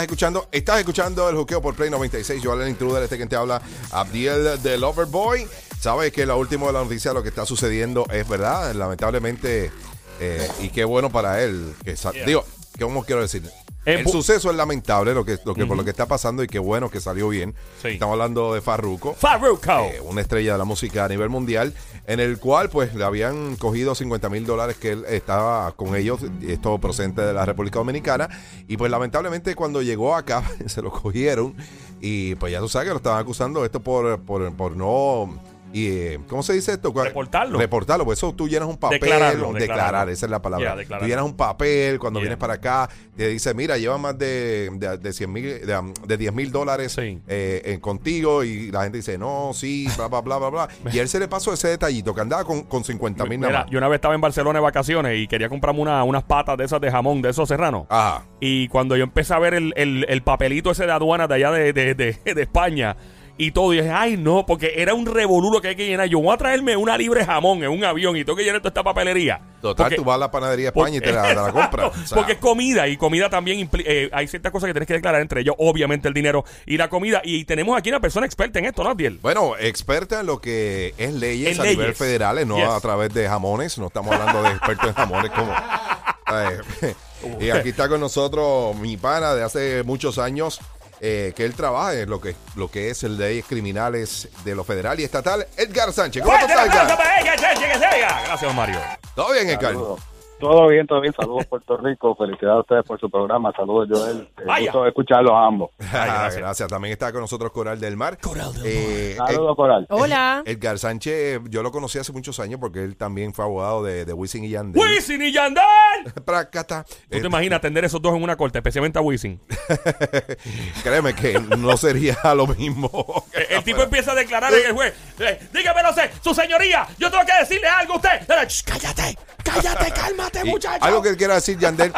Estás escuchando, estás escuchando el juqueo por Play 96. Yo, el intruder, este que te habla, Abdiel de Loverboy. Sabes que la última de la noticia, lo que está sucediendo es verdad, lamentablemente, eh, y qué bueno para él. Que sa- Digo, ¿cómo quiero decir? Eh, el suceso es lamentable, lo que, lo que, por lo que está pasando, y qué bueno que salió bien. Sí. Estamos hablando de Farruko. Farruko. eh, una estrella de la música a nivel mundial, en el cual pues le habían cogido 50 mil dólares que él estaba con ellos, esto procedente de la República Dominicana, y pues lamentablemente cuando llegó acá se lo cogieron y pues ya tú sabes que lo estaban acusando esto por, por, por no... Y, eh, ¿Cómo se dice esto? Reportarlo. Reportarlo, pues eso tú llenas un papel. Declararlo, declarar, declararlo. esa es la palabra. Yeah, tú llenas un papel cuando Yeah. vienes para acá, te dice, mira, lleva más de, de, de 100 mil, de, de 10 mil dólares Sí. eh, contigo y la gente dice, no, sí, bla, bla, bla, bla, bla. Y él se le pasó ese detallito que andaba con, con 50 mil nada más. yo una vez estaba en Barcelona de vacaciones y quería comprarme una- unas patas de esas de jamón, de esos serranos. Ajá. Y cuando yo empecé a ver el, el- el papelito ese de aduana de allá de- de España y todo, y dije, ay no, porque era un revolulo que hay que llenar. Yo voy a traerme una libre jamón en un avión y tengo que llenar toda esta papelería. Total, Porque- tú vas a la panadería de España y te la, te la compras. O sea, porque es comida y comida también eh, hay ciertas cosas que tienes que declarar entre ellos, obviamente el dinero y la comida. Y tenemos aquí una persona experta en esto, ¿no, Adiel? Bueno, experta en lo que es leyes En a leyes. nivel federal, no Yes. a través de jamones. No estamos hablando de expertos en jamones como. eh, y aquí está con nosotros mi pana de hace muchos años. Eh, que él trabaja en lo que, lo que es el leyes criminales de lo federal y estatal, Edgar Sánchez. ¿Cómo ¡Fuerte el estás, aplauso Edgar? para ella, che, che, que se oiga! Gracias, Mario. ¿Todo bien, Edgar? Saludos. Todo bien, todo bien. Saludos Puerto Rico. Felicidades a ustedes por su programa. Saludos Joel. Eh, Vaya. gusto escucharlos a ambos. Ay, gracias. gracias. También está con nosotros Coral del Mar. Coral del Eh, Saludos Coral. Hola. Ed- Edgar Sánchez, yo lo conocí hace muchos años porque él también fue abogado de, de Wisin y Yandel. ¡Wisin y Yandel! Prácata. ¿Tú Eh, te imaginas atender esos dos en una corte, especialmente a Wisin? Créeme que no sería lo mismo. Eh, El tipo empieza a declarar en el juez. eh, Dígame, no sé, su señoría, yo tengo que decirle algo a usted. Eh, cállate, cállate, cálmate, Muchacho. Algo que quiera decir Yandel.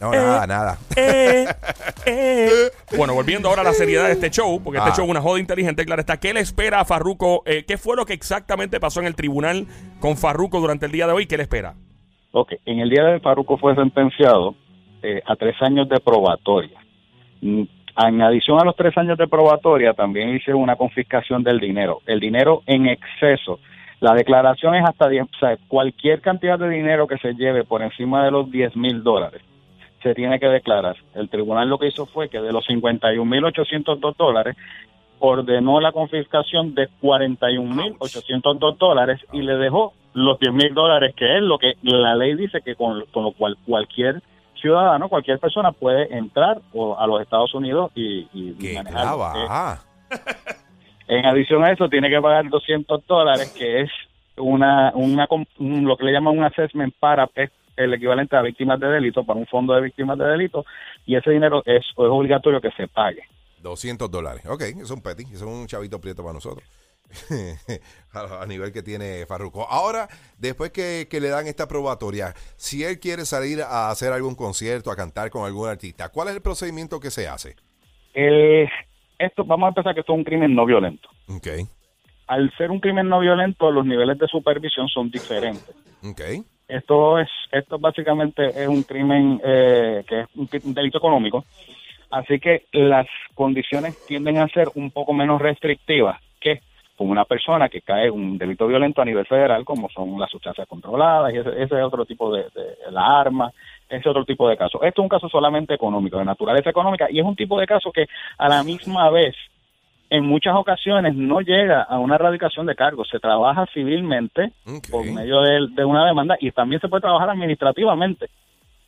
No, nada, nada. Eh, eh. Bueno, volviendo ahora a la seriedad de este show, porque este Ah. show es una joda inteligente, claro está. ¿Qué le espera a Farruko? Eh, ¿Qué fue lo que exactamente pasó en el tribunal con Farruko durante el día de hoy? ¿Qué le espera? Ok, en el día de Faruco fue sentenciado eh, a tres años de probatoria. Mm, En adición a los tres años de probatoria, también hice una confiscación del dinero. El dinero en exceso. La declaración es hasta 10, o sea, cualquier cantidad de dinero que se lleve por encima de los 10 mil dólares se tiene que declarar. El tribunal lo que hizo fue que de los 51.802 dólares ordenó la confiscación de 41.802 dólares y le dejó los 10.000 dólares, que es lo que la ley dice que con, con lo cual cualquier ciudadano, cualquier persona puede entrar o a los Estados Unidos y, y graba. Eh, en adición a eso, tiene que pagar 200 dólares, que es una, una un- lo que le llaman un assessment para es el equivalente a víctimas de delito, para un fondo de víctimas de delito, y ese dinero es, es obligatorio que se pague. 200 dólares. Ok, es un petty, es un chavito prieto para nosotros. a, nivel que tiene Farruko. Ahora, después que, que le dan esta probatoria, si él quiere salir a hacer algún concierto, a cantar con algún artista, ¿cuál es el procedimiento que se hace? Eh, esto, vamos a empezar que esto es un crimen no violento. Ok, Al ser un crimen no violento, los niveles de supervisión son diferentes. ok. Esto es, esto básicamente es un crimen eh, que es un, un delito económico, así que las condiciones tienden a ser un poco menos restrictivas que con una persona que cae en un delito violento a nivel federal, como son las sustancias controladas y ese, ese es otro tipo de, de la arma, ese otro tipo de caso. Esto es un caso solamente económico, de naturaleza económica, y es un tipo de caso que a la misma vez en muchas ocasiones no llega a una erradicación de cargos, se trabaja civilmente por medio de, de una demanda y también se puede trabajar administrativamente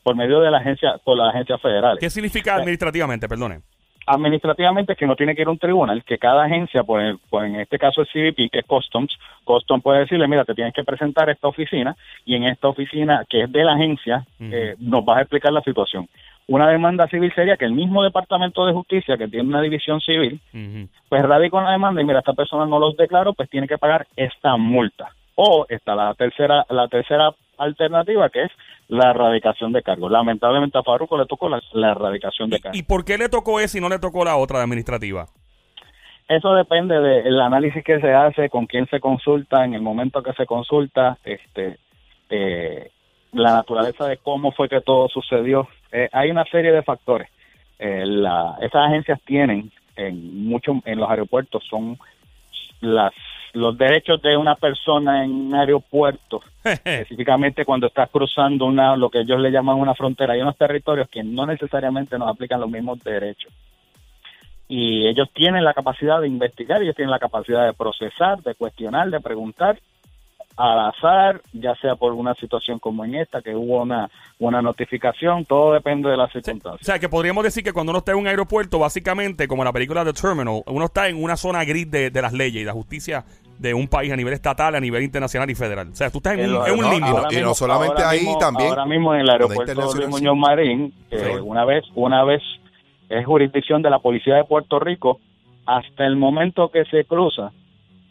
por medio de la agencia, por las agencias federales. ¿Qué significa administrativamente? Perdone. Administrativamente es que no tiene que ir a un tribunal, que cada agencia, por, el- por en este caso el CBP, que es Customs, Customs puede decirle, mira, te tienes que presentar a esta oficina y en esta oficina, que es de la agencia, eh, nos vas a explicar la situación. Una demanda civil sería que el mismo Departamento de Justicia, que tiene una división civil, pues radica una demanda y mira, esta persona no los declaró, pues tiene que pagar esta multa. O está la tercera, la tercera alternativa que es la erradicación de cargos. Lamentablemente a Farruko le tocó la, la erradicación de cargos. ¿Y por qué le tocó esa y no le tocó la otra de administrativa? Eso depende del análisis que se hace, con quién se consulta, en el momento que se consulta, este, eh, la naturaleza de cómo fue que todo sucedió. Eh, hay una serie de factores. eh, la, esas agencias tienen en muchos en los aeropuertos son las los derechos de una persona en un aeropuerto específicamente cuando estás cruzando una lo que ellos le llaman una frontera hay unos territorios que no necesariamente nos aplican los mismos derechos y ellos tienen la capacidad de investigar ellos tienen la capacidad de procesar de cuestionar de preguntar al azar, ya sea por una situación como en esta, que hubo una, una notificación, todo depende de las circunstancias. O sea, que podríamos decir que cuando uno está en un aeropuerto, básicamente, como en la película The Terminal, uno está en una zona gris de, de las leyes y la justicia de un país a nivel estatal, a nivel internacional y federal. O sea, tú estás en, un, en un limbo. Y no solamente ahí, mismo- también Ahora mismo en el aeropuerto de. Muñoz Marín, que Sí. una vez, una vez es jurisdicción de la policía de Puerto Rico, hasta el momento que se cruza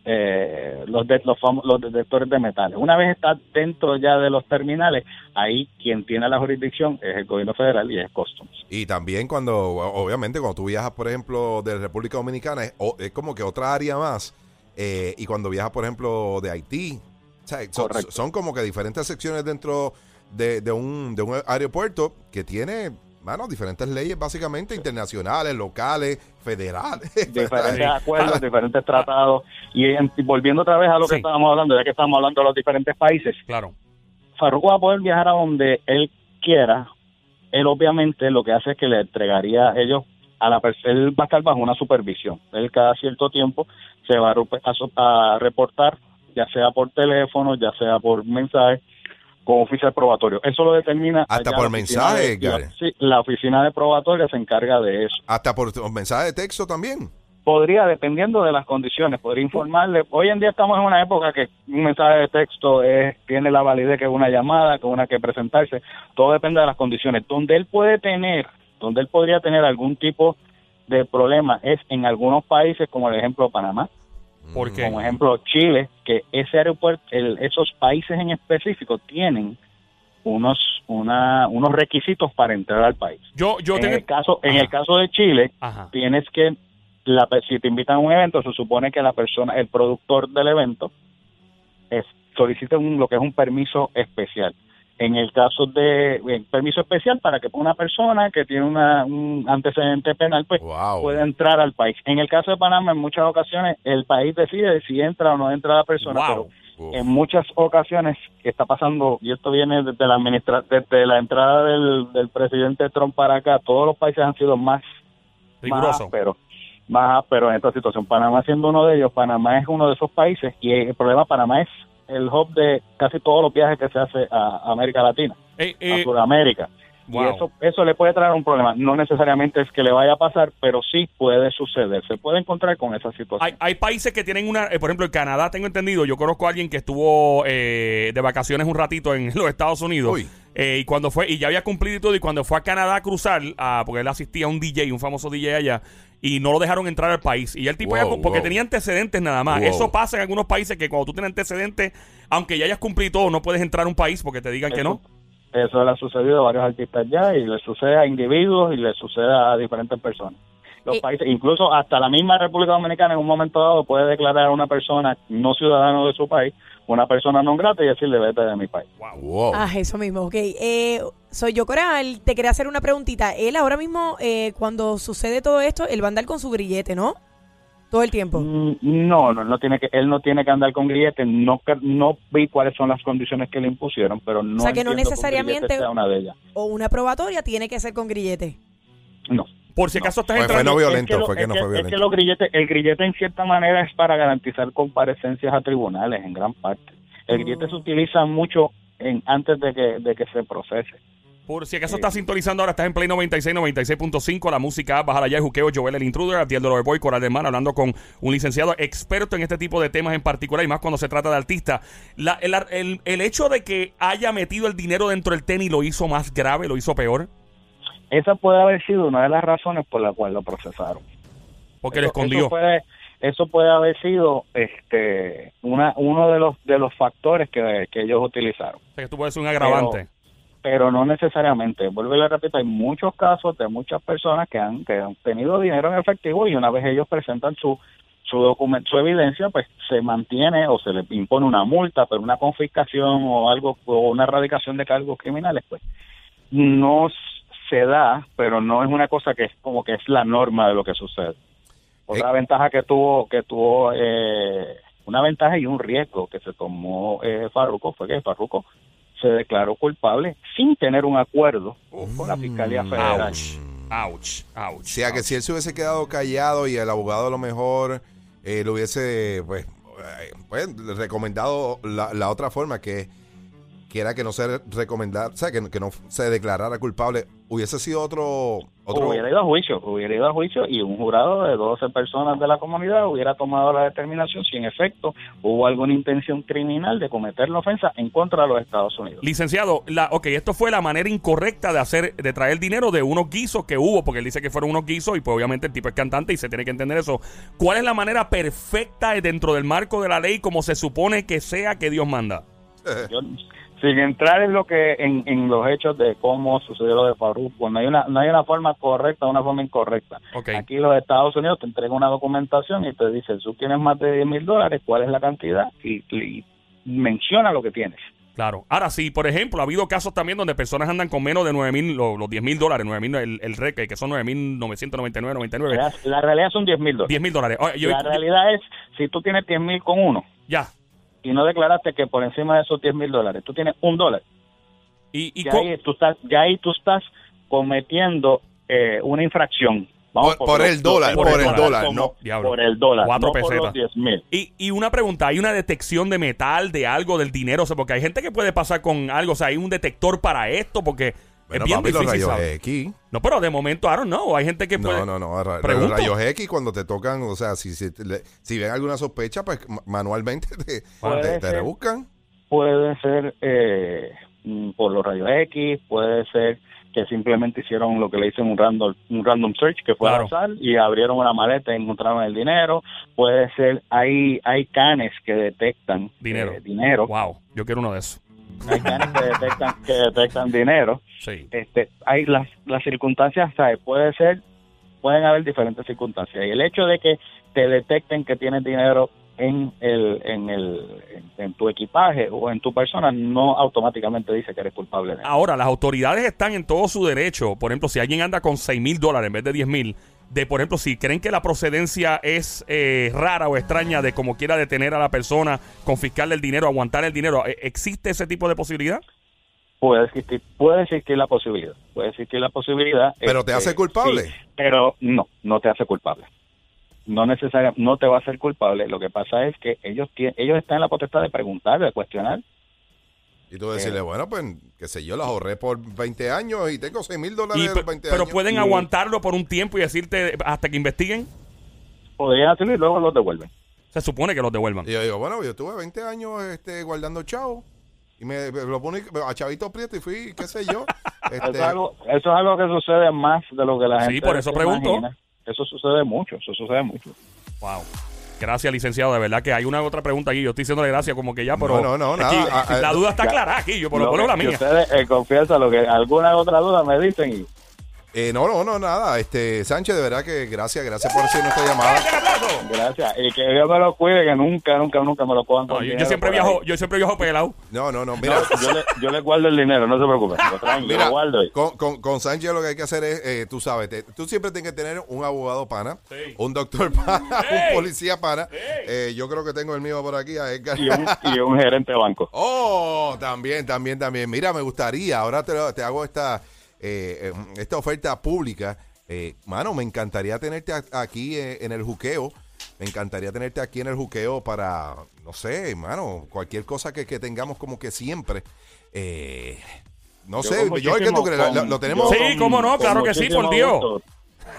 eh, los, de, los, los detectores de metales. Una vez está dentro ya de los terminales, ahí quien tiene la jurisdicción es el gobierno federal y es Customs. Y también cuando, obviamente, cuando tú viajas, por ejemplo, de República Dominicana, es, o- es como que otra área más. Eh, y cuando viajas, por ejemplo, de Haití, o sea, son, como que diferentes secciones dentro de, de un, de un aeropuerto que tiene, bueno, diferentes leyes básicamente internacionales, locales, federales. diferentes acuerdos, diferentes tratados. Y, en- y volviendo otra vez a lo que estábamos hablando, ya que estamos hablando de los diferentes países, Claro. Farruko va a poder viajar a donde él quiera. Él obviamente lo que hace es que le entregaría a ellos a la él va a estar bajo una supervisión. Él cada cierto tiempo se va a, reportar, ya sea por teléfono, ya sea por mensaje, con oficial probatorio. Eso lo determina. Hasta por mensaje, de- la- Gary. sí, la oficina de probatoria se encarga de eso Hasta por mensaje de texto también. podría, dependiendo de las condiciones, podría informarle. Hoy en día estamos en una época que un mensaje de texto es, tiene la validez que una llamada, que una que presentarse. Todo depende de las condiciones. Donde él puede tener, donde él podría tener algún tipo de problema es en algunos países, como el ejemplo Panamá, ¿Por qué? como ejemplo Chile, que ese aeropuerto, el- esos países en específico tienen unos una, unos requisitos para entrar al país. Yo, yo en tengo... el caso en el caso de Chile, Ajá. tienes que la, si te invitan a un evento se supone que la persona el productor del evento es, solicita un, lo que es un permiso especial en el caso de eh, permiso especial para que una persona que tiene una, un antecedente penal pues Wow. pueda entrar al país en el caso de Panamá en muchas ocasiones el país decide si entra o no entra la persona Wow. pero Uf. en muchas ocasiones que está pasando, y esto viene desde la administra desde la entrada del, del presidente Trump para acá, todos los países han sido más, más Riguroso. ásperos, más ásperos en esta situación. Panamá siendo uno de ellos, Panamá es uno de esos países y el problema Panamá es el hub de casi todos los viajes que se hace a América Latina, Eh, a eh, Sudamérica. wow. Y eso, eso le puede traer un problema. No necesariamente es que le vaya a pasar, pero sí puede suceder. Se puede encontrar con esa situación. Hay, hay países que tienen una, eh, por ejemplo, en Canadá tengo entendido, yo conozco a alguien que estuvo eh, de vacaciones un ratito en los Estados Unidos Uy. eh, y cuando fue y ya había cumplido y todo y cuando fue a Canadá a cruzar, a, porque él asistía a un DJ, un famoso DJ allá y no lo dejaron entrar al país y ya el tipo ya- porque wow. tenía antecedentes nada más. Wow. Eso pasa en algunos países que cuando tú tienes antecedentes, aunque ya hayas cumplido todo, no puedes entrar a un país porque te digan que no. Eso le ha sucedido a varios artistas ya y le sucede a individuos y le sucede a diferentes personas. Los Eh, países, incluso hasta la misma República Dominicana en un momento dado puede declarar a una persona no ciudadano de su país, una persona no grata y decirle vete de mi país. Wow. Ah, eso mismo, ok. Eh, soy yo, Coral. Te quería hacer una preguntita. Él ahora mismo, eh, cuando sucede todo esto, él va a andar con su grillete, ¿no? Todo el tiempo. Mm, No, no, no tiene que, él no tiene que andar con grillete. No, no vi cuáles son las condiciones que le impusieron, pero no. O sea, que no necesariamente- grillete sea una de ellas. O una probatoria tiene que ser con grillete. No. Por si acaso estás Fue- fue entrando. no violento, es que fue que es no que- fue es violento. que los grilletes, el grillete en cierta manera es para garantizar comparecencias a tribunales en gran parte. El grillete se utiliza mucho en, antes de que, de que se procese. Por si acaso estás sintonizando ahora, estás en Play 96, 96.5, la música, baja ya, Juqueo, Joel el Intruder, Abdiel de Boy, Coral de Hermano, hablando con un licenciado experto en este tipo de temas en particular y más cuando se trata de artistas. La- el, el- el hecho de que haya metido el dinero dentro del tenis lo hizo más grave, lo hizo peor, Esa puede haber sido una de las razones por la cual lo procesaron. porque lo Eso- escondió. Eso puede, eso puede haber sido este una uno de los de los factores que, que ellos utilizaron. O sea, que esto puede ser un agravante. pero no necesariamente. Vuelvo y le repito, hay muchos casos de muchas personas que han, que han tenido dinero en efectivo y una vez ellos presentan su su documento, su evidencia, pues se mantiene o se le impone una multa, pero una confiscación o algo o una erradicación de cargos criminales, pues no se da, pero no es una cosa que es como que es la norma de lo que sucede. Otra Eh. ventaja que tuvo, que tuvo eh, una ventaja y un riesgo que se tomó eh, Farruko fue que Farruko se declaró culpable sin tener un acuerdo con la Fiscalía Federal. Ouch. Ouch. Ouch. O sea, que si él se hubiese quedado callado y el abogado a lo mejor eh, le hubiese, pues, eh, pues, recomendado la, la otra forma que, que era que no se recomendara, o sea, que, que no se declarara culpable, hubiese sido otro... otro Hubiera ido a juicio, hubiera ido a juicio y un jurado de 12 personas de la comunidad hubiera tomado la determinación si en efecto hubo alguna intención criminal de cometer la ofensa en contra de los Estados Unidos. Licenciado, la, ok, esto fue la manera incorrecta de hacer, de traer dinero de unos guisos que hubo, porque él dice que fueron unos guisos y pues obviamente el tipo es cantante y se tiene que entender eso. ¿Cuál es la manera perfecta dentro del marco de la ley como se supone que sea que Dios manda? Yo, sin entrar en lo que en, en los hechos de cómo sucedió lo de Faruk, pues no hay una no hay una forma correcta, una forma incorrecta. Ok. Aquí los Estados Unidos te entregan una documentación y te dicen, tú tienes más de 10 mil dólares, ¿cuál es la cantidad? Y, y menciona lo que tienes. Claro. Ahora sí, por ejemplo, ha habido casos también donde personas andan con menos de 9 mil, los, los 10 mil dólares, 9 mil, el, el REC, que son 9 mil 999, 99, La, la realidad son 10 mil dólares. 10 mil dólares. Oye, yo- La realidad es, si tú tienes 10 mil con uno ya. Y no declaraste que por encima de esos 10 mil dólares tú tienes un dólar, Y, y ya ahí tú estás, ya ahí tú estás cometiendo eh, una infracción. Por- por el dólar, por el dólar, como- no. Por el dólar, Cuatro no por pesetas. los 10 mil. Y, y una pregunta, ¿hay una detección de metal, de algo, del dinero? O sea, porque hay gente que puede pasar con algo, o sea, hay un detector para esto, porque Bueno, es bien papi, los difícil. rayos ¿sabes? X. No, pero de momento, I don't know, hay gente que puede... No, no, no. ra- Los Pregunto. rayos X cuando te tocan, o sea, si, si, te- le- si ven alguna sospecha, pues ma- manualmente te, rebuscan. Puede ser eh, mm, por los rayos X, puede ser que simplemente hicieron lo que le dicen un random, un random search, que fue Claro. al azar, y abrieron una maleta y encontraron el dinero. Puede ser, hay, hay canes que detectan Dinero. eh, dinero. Wow, yo quiero uno de esos. Que detectan, que detectan dinero. Sí. este hay las las circunstancias ¿sabes? puede ser pueden haber diferentes circunstancias y el hecho de que te detecten que tienes dinero en el en el en, en tu equipaje o en tu persona no automáticamente dice que eres culpable de eso. Ahora, las autoridades están en todo su derecho. Por ejemplo, si alguien anda con 6 mil dólares en vez de 10 mil, de por ejemplo, si creen que la procedencia es eh, rara o extraña de como quiera detener a la persona, confiscarle el dinero, aguantar el dinero, ¿e- ¿existe ese tipo de posibilidad? puede existir puede existir la posibilidad puede existir la posibilidad Pero te este, hace culpable. sí, pero no no te hace culpable no necesariamente no te va a hacer culpable lo que pasa es que ellos tie- ellos están en la potestad de preguntar de cuestionar Y tú decirle, bueno, pues, qué sé yo, las ahorré por 20 años y tengo 6 mil dólares de 20 pero años. pueden aguantarlo por un tiempo y decirte hasta que investiguen. podrían hacerlo y luego los devuelven Se supone que los devuelvan. Y yo digo, bueno, yo tuve 20 años este, guardando chavo. Y me, me lo puse a Chavito Prieto y fui, qué sé yo. Eso, este, es algo, eso es algo que sucede más de lo que la Sí, gente por eso pregunto. imagina. Eso sucede mucho, eso sucede mucho. Wow. Gracias, licenciado. De verdad que hay una otra pregunta aquí. Yo estoy diciéndole gracias como que ya, pero. No, no, no, aquí, nada. La duda está ya. clara aquí. Yo por lo menos la mía. ustedes, eh, confianza, lo que alguna otra duda me dicen y eh, no, no, no, nada. Este, Sánchez, de verdad que gracias, gracias por recibir nuestra llamada. Gracias. Y que Dios me lo cuide, que nunca, nunca, nunca me lo cojan No, yo, siempre viajo, yo siempre viajo pelado. No, no, no, mira. No, yo, le, yo le guardo el dinero, no se preocupe. Lo traen, yo Mira, lo guardo. con, con, con Sánchez lo que hay que hacer es, eh, tú sabes, te- tú siempre tienes que tener un abogado pana, Sí. un doctor pana, Sí. un policía pana. Sí. Eh, yo creo que tengo el mío por aquí, a Edgar. Y un, y un gerente de banco. Oh, también, también, también. Mira, me gustaría, ahora te, lo- te hago esta, eh, eh, esta oferta pública. Eh, mano, me encantaría tenerte aquí eh, en el juqueo. Me encantaría tenerte aquí en el juqueo para, no sé, mano, cualquier cosa que, que tengamos como que siempre. Eh, no Yo sé, yo que tú crees, ¿Lo- lo, con- lo tenemos. Sí, con- cómo no, claro que sí, por Dios. gusto.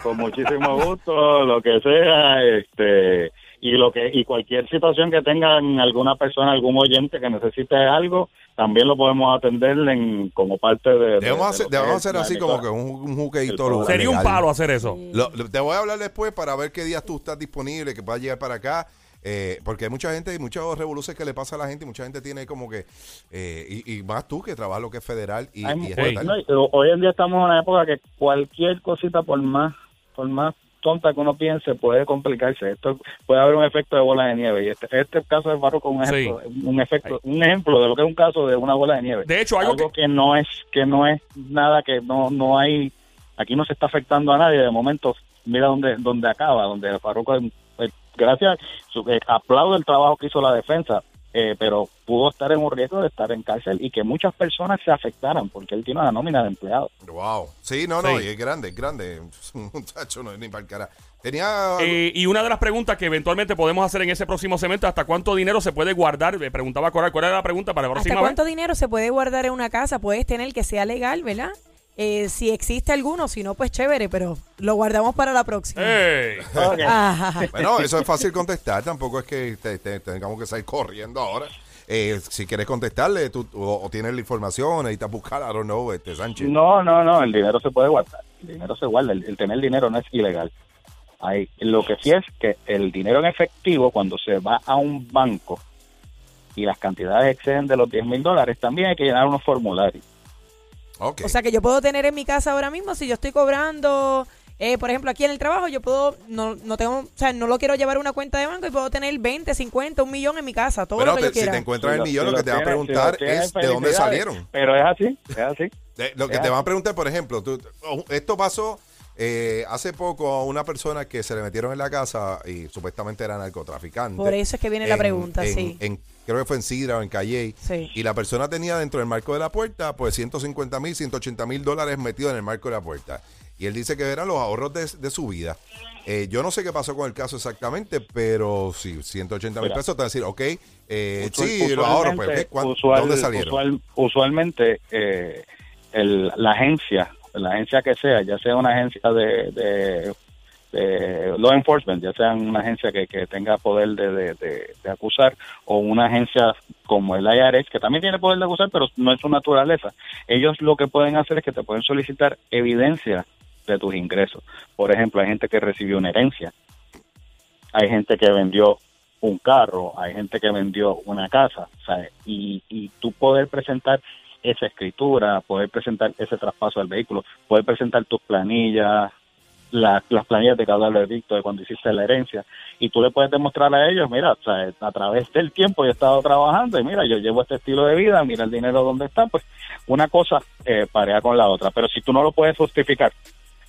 con muchísimo gusto, lo que sea, este y lo que y cualquier situación que tengan alguna persona, algún oyente que necesite algo, también lo podemos atender en, como parte de. de- Debemos de hacer, debemos hacer así como que un, un juqueito. El Sería un palo hacer eso. Lo- lo- te voy a hablar después para ver qué días tú estás disponible, que puedas llegar para acá. eh, porque hay mucha gente y muchos revoluciones que le pasa a la gente y mucha gente tiene como que, eh, y, y más tú que trabajas lo que es federal y, Hay- y estatal. no, y- hoy en día estamos en una época que cualquier cosita por más por más tonta que uno piense puede complicarse. Esto puede haber un efecto de bola de nieve y este, este caso de Farruko es un Sí. ejemplo, un efecto, un ejemplo de lo que es un caso de una bola de nieve. De hecho, algo algo que no es que no es nada que no no hay aquí no se está afectando a nadie de momento mira dónde dónde acaba donde Farruko eh, gracias su, eh, aplaudo el trabajo que hizo la defensa eh, pero pudo estar en un riesgo de estar en cárcel y que muchas personas se afectaran porque él tiene una nómina de empleados Wow. Sí, no, no, Sí. y es grande, es grande. Es un muchacho, no es ni para el cara. Tenía. Eh, y una de las preguntas que eventualmente podemos hacer en ese próximo segmento, ¿hasta cuánto dinero se puede guardar? Me preguntaba Coral, ¿cuál era la pregunta para la ¿Hasta próxima cuánto vez? dinero se puede guardar en una casa? Puedes tener que sea legal, ¿verdad? Eh, si existe alguno, si no, pues chévere, pero lo guardamos para la próxima. ¡Ey! Ajá. Bueno, eso es fácil contestar. Tampoco es que te- te- tengamos que salir corriendo ahora. Eh, si quieres contestarle tú, o, o tienes la información, necesitas buscar, I don't know, este Sánchez. no no no el dinero se puede guardar el dinero se guarda el, el tener dinero no es ilegal Hay, lo que sí es que el dinero en efectivo cuando se va a un banco y las cantidades exceden de los 10 mil dólares también hay que llenar unos formularios O sea que yo puedo tener en mi casa ahora mismo, si yo estoy cobrando, eh, por ejemplo, aquí en el trabajo, yo puedo, no, no tengo, o sea, no lo quiero llevar a una cuenta de banco y puedo tener 20, 50, un millón en mi casa, todo Pero lo que te- yo si quiera. te encuentras Si el millón, lo, que te van a si preguntar es de dónde salieron. Pero es así, es así. De- lo que te van a preguntar, por ejemplo, tú- oh, esto pasó eh, hace poco a una persona que se le metieron en la casa y supuestamente era narcotraficante. Por eso es que viene la pregunta, en- sí. en- creo que fue en Sidra o en Calle. Sí. Y la persona tenía dentro del marco de la puerta, pues 150 mil, 180 mil dólares metidos en el marco de la puerta. Y él dice que eran los ahorros de, de su vida. Eh, yo no sé qué pasó con el caso exactamente, pero sí, 180 mil pesos te van a decir, ok, eh, Usual- sí, los ahorros, pues, usualmente- ¿qué? ¿Cuán- usual- ¿dónde salieron? usual- usualmente eh, el- la agencia, la agencia que sea, ya sea una agencia de, de, de law enforcement, ya sea una agencia que, que tenga poder de, de- de- acusar o una agencia como el IRS, que también tiene poder de acusar, pero no es su naturaleza. Ellos lo que pueden hacer es que te pueden solicitar evidencia de tus ingresos. Por ejemplo, hay gente que recibió una herencia, hay gente que vendió un carro, hay gente que vendió una casa, ¿sabes? Y, y tú poder presentar esa escritura, poder presentar ese traspaso del vehículo, poder presentar tus planillas, la- las planillas de cada veredicto de cuando hiciste la herencia, y tú le puedes demostrar a ellos, mira, o sea, a través del tiempo yo he estado trabajando y mira, yo llevo este estilo de vida, mira el dinero donde está, pues una cosa eh, parea con la otra, pero si tú no lo puedes justificar,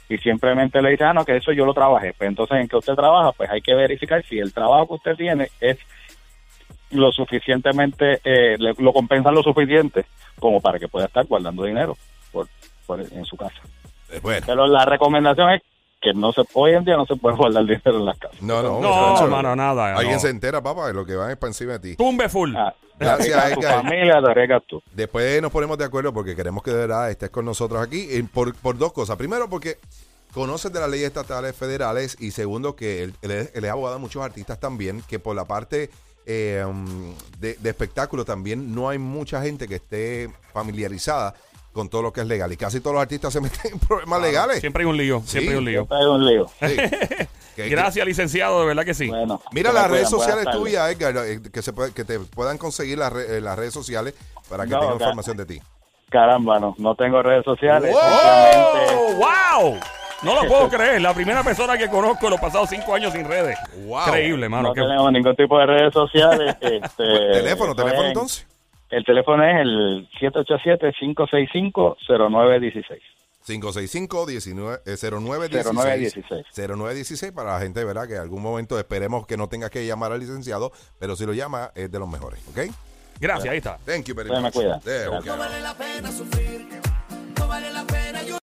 y simplemente le dice, ah, no, que eso yo lo trabajé. Pues entonces, en que usted trabaja, pues hay que verificar si el trabajo que usted tiene es lo suficientemente, eh, le- lo compensa lo suficiente como para que pueda estar guardando dinero por, por- en su casa. Eh, bueno. Pero la recomendación es que no se hoy en día no se puede guardar dinero en las casas. No, no, No, muchacho. mano, nada. Alguien no. se entera, papá, de lo que van es para encima de ti. Tumbe full. Ah, Gracias, arriesgas tu familia, te arriesgas tú. Después nos ponemos de acuerdo porque queremos que de verdad estés con nosotros aquí eh, por, por dos cosas. Primero, porque conoces de las leyes estatales federales y segundo, que él, él es- él es abogado de muchos artistas también, que por la parte eh, um, de, de espectáculo también no hay mucha gente que esté familiarizada con todo lo que es legal. Y casi todos los artistas se meten en problemas legales. Siempre hay un lío. Siempre hay un lío. Siempre hay un lío. Sí. Que- Gracias, licenciado, de verdad que sí. Bueno, Mira las redes sociales tuyas, Edgar, eh, que, se puede- que te puedan conseguir las, re- eh, las redes sociales para que No, tengan información de ti. Caramba, no, no tengo redes sociales. ¡Wow! ¡Oh, wow! No lo puedo creer. La primera persona que conozco en los pasados cinco años sin redes. Wow. Increíble, mano. no Qué- tenemos ningún tipo de redes sociales. este, Teléfono, teléfono es- entonces. El teléfono es el 787-565-0916. 565-0916. 0916. 0916 para la gente, ¿verdad? Que en algún momento esperemos que no tengas que llamar al licenciado, pero si lo llama es de los mejores, ¿ok? Gracias, ahí está. Thank you very Se me much. cuida. Go. vale la pena sufrir